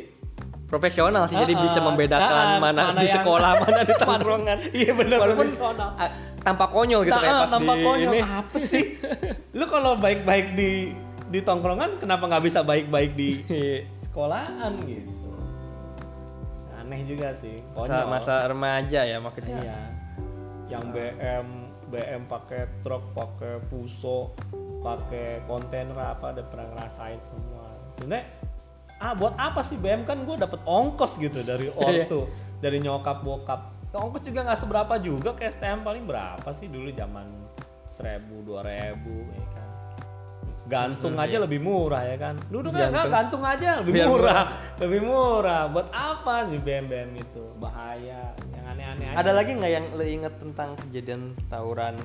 profesional sih jadi Ah, bisa ah, membedakan ah, mana, mana di yang- sekolah mana di tongkrongan. Iya bener walaupun ah, tanpa konyol gitu Nah, kayak ah, pas tanpa di konyol. ini. Apa sih? Lu kalau baik-baik di di tongkrongan kenapa nggak bisa baik-baik di sekolahan gitu? Aneh juga sih masa, konyol. masa remaja ya maksudnya. Iya. Yang BM BM pakai truk pakai puso pakai kontainer apa ada pernah ngerasain semua. Sebenarnya ah buat apa sih BM kan gue dapet ongkos gitu dari Iya. ortu dari nyokap bokap. Ongkos juga nggak seberapa juga ke STM paling berapa sih dulu zaman seribu dua ribu ya kan. Gantung Mhm, aja iya. lebih murah ya kan. Nggak Gantung. gantung aja lebih Biar murah. lebih murah. Buat apa sih BM BM itu? Bahaya. Yang aneh-aneh aja. ada lagi nggak yang lo inget tentang kejadian tawuran?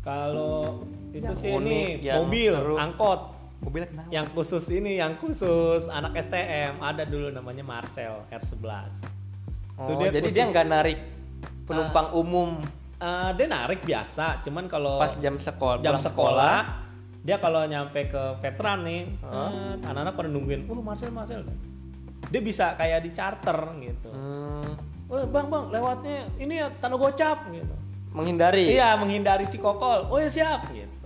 Kalau itu sih ini mobil, seru. angkot, mobilnya kenapa yang khusus ini, yang khusus anak STM ada dulu namanya Marcel R11. oh, dia jadi khusus- dia nggak narik penumpang umum Eh, dia narik biasa, cuman kalau pas jam sekolah jam pulang sekolah, dia kalau nyampe ke veteran nih, Hah? eh, anak-anak pada nungguin, oh Marcel Marcel, dia bisa kayak di charter gitu. Hmm, Oh bang bang, lewatnya ini ya tanah gocap gitu. menghindari Iya menghindari Cikokol. Oh ya siap gitu.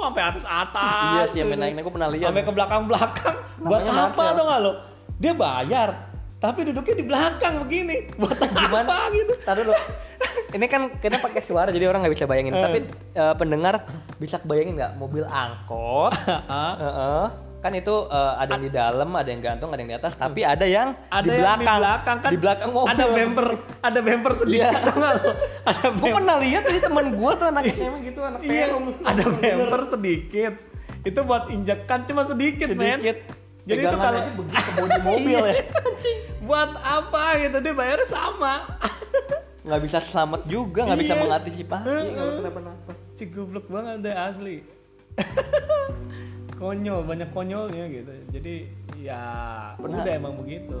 Gitu. Wah sampai atas atas. Iya sih, sampai naik-naik, gua pernah lihat. Sampai ke belakang belakang. Buat Namanya apa tuh nggak lo? Dia bayar, tapi duduknya di belakang begini. Buat Gimana? apa gitu? Taruh dulu. Ini kan kita pakai suara jadi orang nggak bisa bayangin. Eh. Tapi eh, pendengar bisa bayangin nggak mobil angkot? Ah, Heeh. Kan itu eh, ada yang di dalam, ada yang gantung, ada yang di atas. Tapi ada yang ada di yang belakang. di belakang kan Di belakang mobil. ada bumper ada bumper sedikit tau lo? ada Gue pernah lihat jadi teman gue tuh anak SMA gitu, anak iya, ada bumper sedikit itu buat injekan cuma sedikit, men sedikit. jadi itu kalau begitu ke bodi mobil ya. Iya, buat apa gitu dia bayarnya sama Nggak bisa selamat juga, nggak bisa Iya. mengantisipasi kalau kenapa-napa. Cik goblok banget deh asli konyol banyak konyolnya gitu. Jadi ya Pernah- udah emang begitu.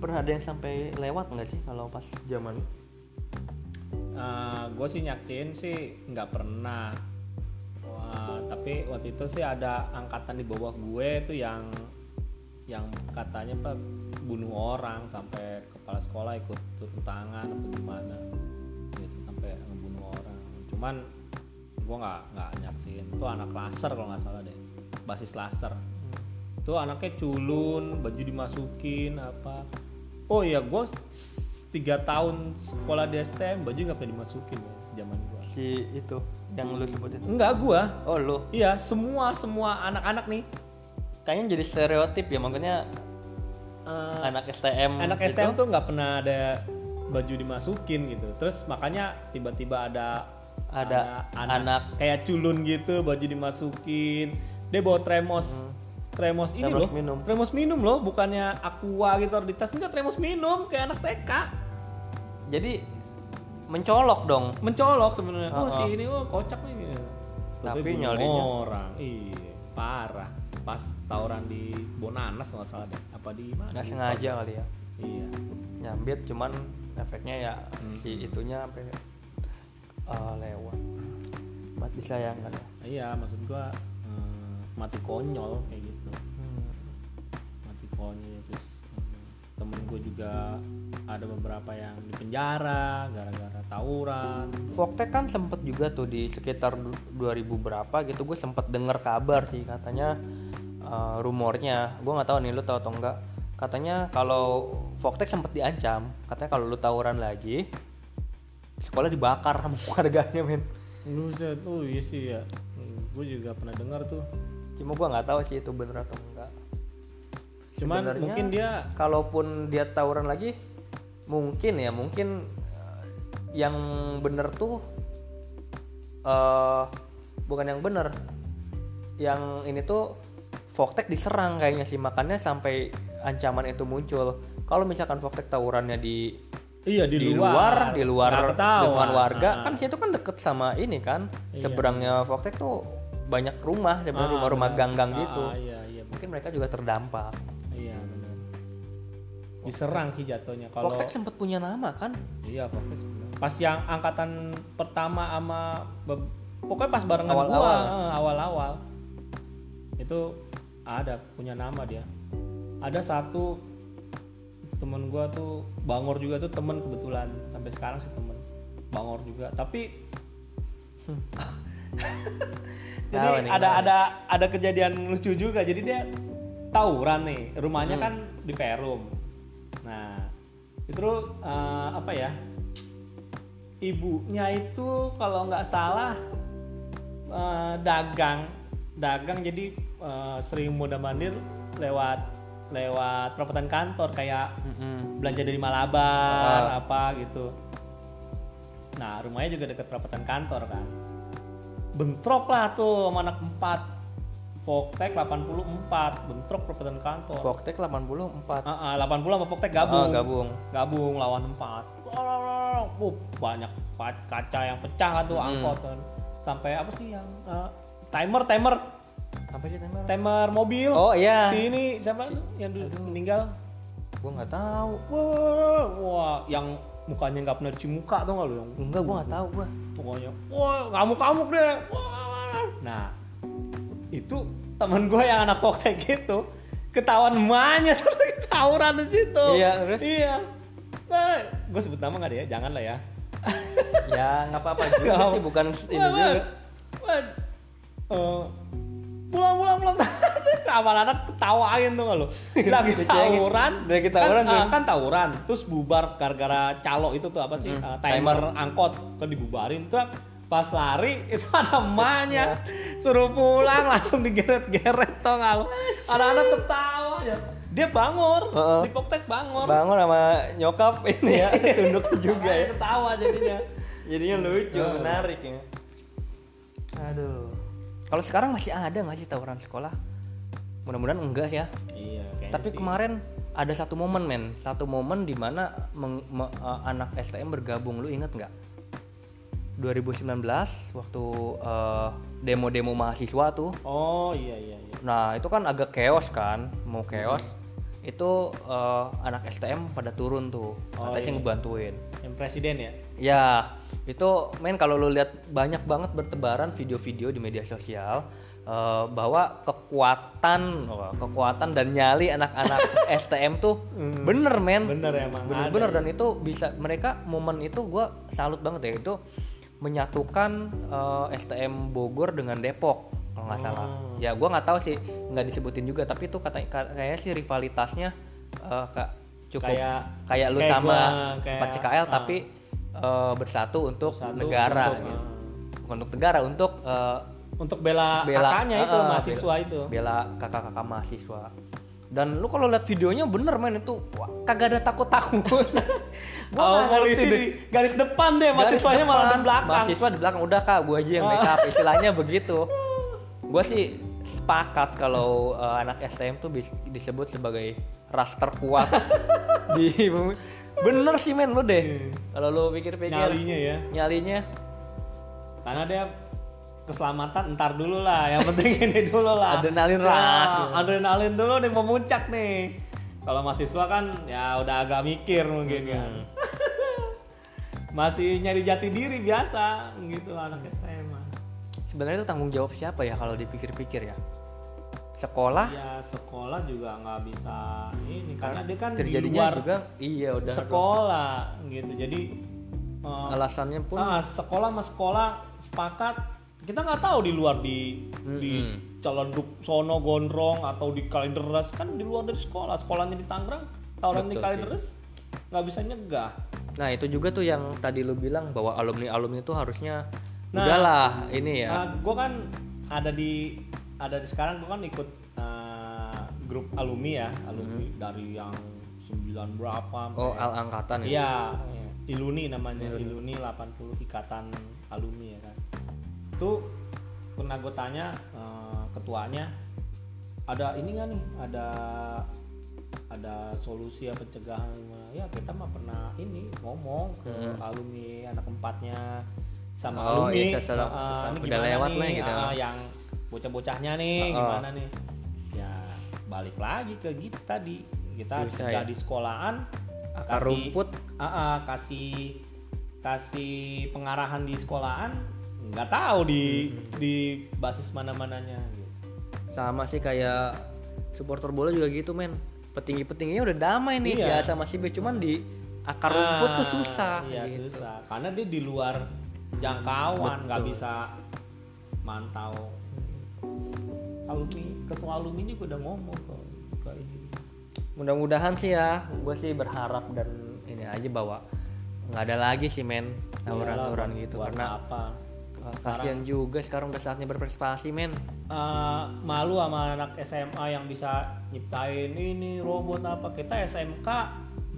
Pernah ada yang sampai lewat nggak sih kalau pas zaman? gue sih nyaksin sih nggak pernah. Wah, tapi waktu itu sih ada angkatan di bawah gue tuh yang yang katanya pak bunuh orang sampai kepala sekolah ikut turun tangan apa gimana. Gitu sampai ngebunuh orang. Cuman gue nggak nggak nyaksin itu anak laser kalau nggak salah deh basis laser itu anaknya culun baju dimasukin apa oh iya gue tiga tahun sekolah di STM baju nggak pernah dimasukin ya zaman gue Si itu yang lu sebutin. enggak gue Oh lu. iya semua semua anak-anak nih Kayaknya jadi stereotip ya maksudnya eh, anak STM. anak gitu. STM tuh nggak pernah ada baju dimasukin gitu terus makanya tiba-tiba ada Ada anak, anak. kayak culun gitu baju dimasukin dia bawa tremos tremos ini. Tremos loh minum. tremos minum loh bukannya aqua gitu di tas enggak tremos minum kayak anak TK Jadi mencolok dong. mencolok sebenarnya oh Uh-uh. si ini oh kocak nih gitu. Tapi Tapi nyalinya. orang iya parah pas tawuran di Bonanas nggak salah deh apa di mana Nggak sengaja kali ya. iya Nyambit cuman efeknya ya Hmm. si itunya sampai eh, lewat. Mati disayangkan ya. iya maksud gua mati konyol kayak gitu. Hmm. mati konyol terus eh, temen gue juga ada beberapa yang di penjara gara-gara tawuran. Voktek kan sempet juga tuh di sekitar du- 2000 berapa gitu gue sempet denger kabar sih katanya eh, rumornya. Gue nggak tahu nih lu tahu atau enggak katanya kalau Voktek sempet diancam katanya kalau lu tawuran lagi sekolah dibakar sama warganya men. Buset, oh iya sih ya. Gue juga pernah dengar tuh cuma gue nggak tahu sih itu bener atau enggak cuman Sebenarnya, mungkin dia kalaupun dia tawuran lagi mungkin ya mungkin eh, yang bener tuh eh bukan yang bener yang ini tuh Voktek diserang kayaknya sih makanya sampai ancaman itu muncul kalau misalkan Voktek tawurannya di iya di, luar, di luar nggak ketahuan. lingkungan warga Ah. kan situ kan deket sama ini kan Iya. seberangnya Voktek tuh banyak rumah sebenarnya Ah, rumah-rumah gang-gang Ah, gitu. ah, iya iya mungkin mereka juga terdampak. Iya benar. Diserang sih jatuhnya kalau Voktek sempet punya nama kan? Iya benar. pas yang angkatan pertama sama pokoknya pas barengan Awal-awal. gua eh, awal-awal. Itu ada punya nama dia. Ada satu temen gua tuh bangor juga tuh temen kebetulan. Sampai sekarang sih temen. Bangor juga. Tapi jadi Tahu nih, ada tahu. ada ada kejadian lucu juga jadi dia tawuran nih rumahnya Hmm. kan di Perum nah itu eh, apa ya ibunya itu kalau nggak salah eh, dagang dagang jadi eh, sering mudah mandir lewat lewat perapatan kantor kayak Mm-mm. belanja dari Malabar Ah. apa gitu nah rumahnya juga dekat perapatan kantor kan bentrok lah tuh sama anak empat. Voktek 84 bentrok perapatan kantor. Voktek 84 Ah, ah, 80 sama Voktek gabung. Ah, gabung. Gabung lawan empat. Uh, banyak kaca yang pecah kan tuh Hmm. angkot kan. Sampai apa sih yang eh, timer timer. Apa sih timer? Timer mobil. Oh iya. Si ini siapa tuh yang dulu meninggal? Gua nggak tahu. Wah, wah yang mukanya nggak pernah cuci muka tuh nggak lu yang enggak gua nggak tahu gua pokoknya. Wah ngamuk ngamuk deh. Wah. Nah itu teman gue yang anak koktek gitu ketahuan emaknya sampai tawuran di situ. Iya, terus? iya. Nah, gue sebut nama nggak deh ya? Jangan lah ya. Ya nggak apa-apa juga sih bukan ini juga wah, wah, eh, pulang pulang pulang. Kawan anak ketawain tuh lo? Lagi tawuran. Lagi tawuran kan, tuh. ah, kan tawuran. Terus bubar gara-gara calo itu tuh apa sih? Mm, eh, timer, timer. angkot. Kan dibubarin. Tuh pas lari itu ada emaknya. Suruh pulang langsung digeret-geret nggak lo? Anak-anak ketawa ya. Dia bangor. Heeh. di Poktek bangor. Bangun sama nyokap ini ya. Tunduk juga ya. Ketawa jadinya. Jadinya lucu menarik ya. Aduh kalau sekarang masih ada nggak sih tawuran sekolah? Mudah-mudahan enggak sih ya. Iya tapi sih. kemarin ada satu momen men. Satu momen di mana meng- me- eh, anak STM bergabung. Lu inget nggak? 2019 waktu eh, demo-demo mahasiswa tuh. Oh iya iya iya. Nah itu kan agak chaos kan, mau chaos. Itu eh, anak STM pada turun tuh, Oh, katanya sih iya. ngebantuin. Yang presiden ya Ya itu main kalau lu lihat banyak banget bertebaran video-video di media sosial eh, bahwa kekuatan, wah, kekuatan dan nyali anak-anak STM tuh Hmm. bener men, Bener emang bener-bener dan itu bisa mereka momen itu gua salut banget ya itu menyatukan eh, STM Bogor dengan Depok kalau nggak salah. Oh. Ya gua nggak tahu sih nggak disebutin juga tapi itu kata kayaknya sih rivalitasnya eh, kak cukup. Kayak kayak lu kayak sama 4 CKL ah. tapi eh, bersatu untuk Satu negara untuk, gitu. ah, Bukan untuk negara untuk eh, untuk bela, bela kakaknya itu ah, mahasiswa bela- itu. bela kakak-kakak mahasiswa. Dan lu kalau lihat videonya bener men itu wah, kagak ada takut-takut. Gua oh, polisi di garis depan deh mahasiswanya malah di depan, belakang. Mahasiswa di belakang. Udah kak gua aja yang backup istilahnya begitu. Gua sih sepakat kalau eh, anak STM tuh disebut sebagai ras terkuat di bumi. bener sih men lu deh. Kalau lu pikir-pikir nyalinya ya. nyalinya. Karena dia keselamatan ntar dulu lah. Yang penting ini dulu lah. Adrenalin Ya, ras. adrenalin dulu nih mau muncak nih. Kalau mahasiswa kan ya udah agak mikir mungkin kan Hmm. masih nyari jati diri biasa. Gitu anak SMA sebenarnya itu tanggung jawab siapa ya kalau dipikir-pikir ya sekolah? Ya sekolah juga nggak bisa ini karena dia kan di terjadinya luar juga iya udah sekolah gitu. Jadi eh, alasannya pun ah, sekolah sama sekolah sepakat. Kita nggak tahu di luar di di Mm-mm. Caledug sono gondrong atau di Kalideres. Kan di luar dari sekolah sekolahnya di Tangerang tawaran di. Kalideres nggak bisa nyegah. Nah itu juga tuh yang tadi lu bilang bahwa alumni alumni itu harusnya Nah, udahlah ini ya. nah gue kan ada di ada di sekarang gue kan ikut eh, grup alumni ya alumni dari yang 9 berapa oh sampai- al angkatan ya Iya, Iluni namanya, Iluni. Iluni 80 Ikatan Alumni ya kan. Itu pernah gue tanya eh, ketuanya ada ini nggak nih, ada ada solusi ya pencegahan ya kita mah pernah ini ngomong ke Hmm. alumni anak empatnya sama Oh, alumni iya, sesama- eh, sesama- ini udah lewat nih, lah gitu. ah, yang bocah-bocahnya nih oh. gimana nih ya balik lagi ke kita tadi kita Susah sudah ya. di sekolahan akar kasih- rumput Ah, ah, kasih kasih pengarahan di sekolahan nggak tahu di di basis mana mananya gitu. sama sih kayak supporter bola juga gitu men petinggi petingginya udah damai nih Iya. A sama si B cuman di akar rumput tuh Ah, susah iya gitu. susah karena dia di luar jangkauan nggak bisa mantau alumni ketua alumni juga udah ngomong kok ke ini. Mudah-mudahan sih ya gue sih berharap dan ini aja bahwa nggak ada lagi sih men tawuran-tawuran gitu. buat karena apa? Uh, kasihan juga sekarang udah saatnya berprestasi men. Eh, malu sama anak SMA yang bisa nyiptain ini robot apa. Kita SMK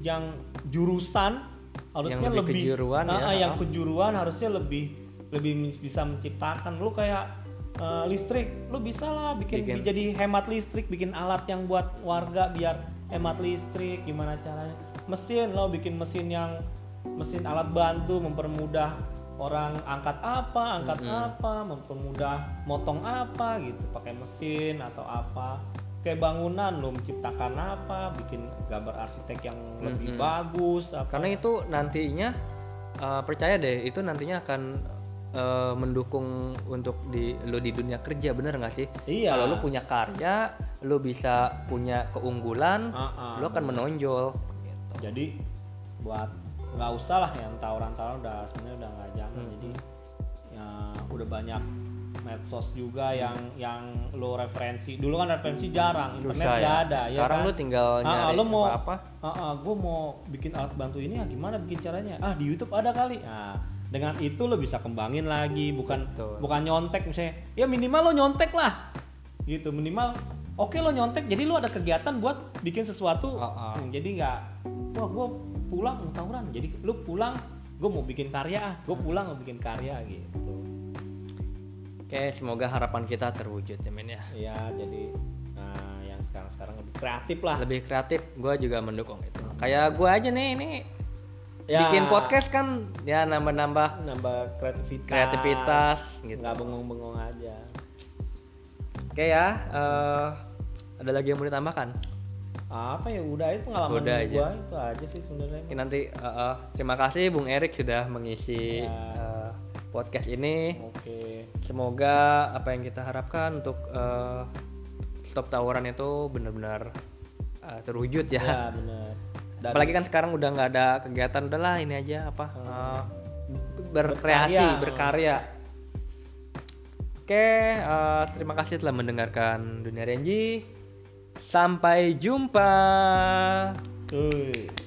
yang jurusan harusnya lebih lebih, kejuruan Ah, ya. yang kejuruan harusnya lebih lebih bisa menciptakan. Lu kayak eh, listrik lu bisa lah bikin, Bikin. jadi hemat listrik bikin alat yang buat warga biar hemat listrik gimana caranya mesin lo bikin mesin yang mesin alat bantu mempermudah orang angkat apa angkat Mm-mm. apa mempermudah motong apa gitu pakai mesin atau apa kayak bangunan lo menciptakan apa bikin gambar arsitek yang lebih Mm-mm. bagus apa karena itu nantinya uh, percaya deh itu nantinya akan uh, mendukung untuk di lo di dunia kerja bener nggak sih? Iya. Kalau lo punya karya lo bisa punya keunggulan Ah, ah, lo akan menonjol. Gitu. jadi buat nggak usah lah yang tawuran-tawuran udah sebenarnya udah nggak jangan Hmm. jadi ya udah banyak medsos juga yang yang lo referensi. Dulu kan referensi jarang internet Susah ya. ada ya sekarang kan? lo tinggal Ah, ah, nyari lo mau apa ah, gue mau bikin alat bantu ini ya gimana bikin caranya? Ah di YouTube ada kali. Nah dengan itu lo bisa kembangin lagi bukan Betul. bukan nyontek misalnya ya minimal lo nyontek lah gitu minimal oke lo nyontek jadi lo ada kegiatan buat bikin sesuatu Ah, ah. Hmm, jadi nggak wah gue pulang mau tawuran jadi lu pulang gue mau bikin karya ah gue pulang mau bikin karya gitu Oke, semoga harapan kita terwujud ya men ya. ya jadi nah yang sekarang sekarang lebih kreatif lah Lebih kreatif, gue juga mendukung itu. Kayak gue aja nih, ini Ya, bikin podcast kan ya nambah-nambah nambah kreativitas kreativitas gitu. nggak bengong-bengong aja Oke ya, eh, ada lagi yang mau ditambahkan? apa ya udah itu pengalaman Udah hidup aja. gua itu aja sih sebenarnya nanti eh, eh, terima kasih Bung Erik sudah mengisi Ya. eh, podcast ini. oke Semoga apa yang kita harapkan untuk eh, stop tawuran itu benar-benar eh, terwujud ya. ya bener Dan- Apalagi kan sekarang udah nggak ada kegiatan, udahlah ini aja apa eh, berkreasi, Berkarya. berkarya. Oke, eh, terima kasih telah mendengarkan Dunia Renji. Sampai jumpa. Uy.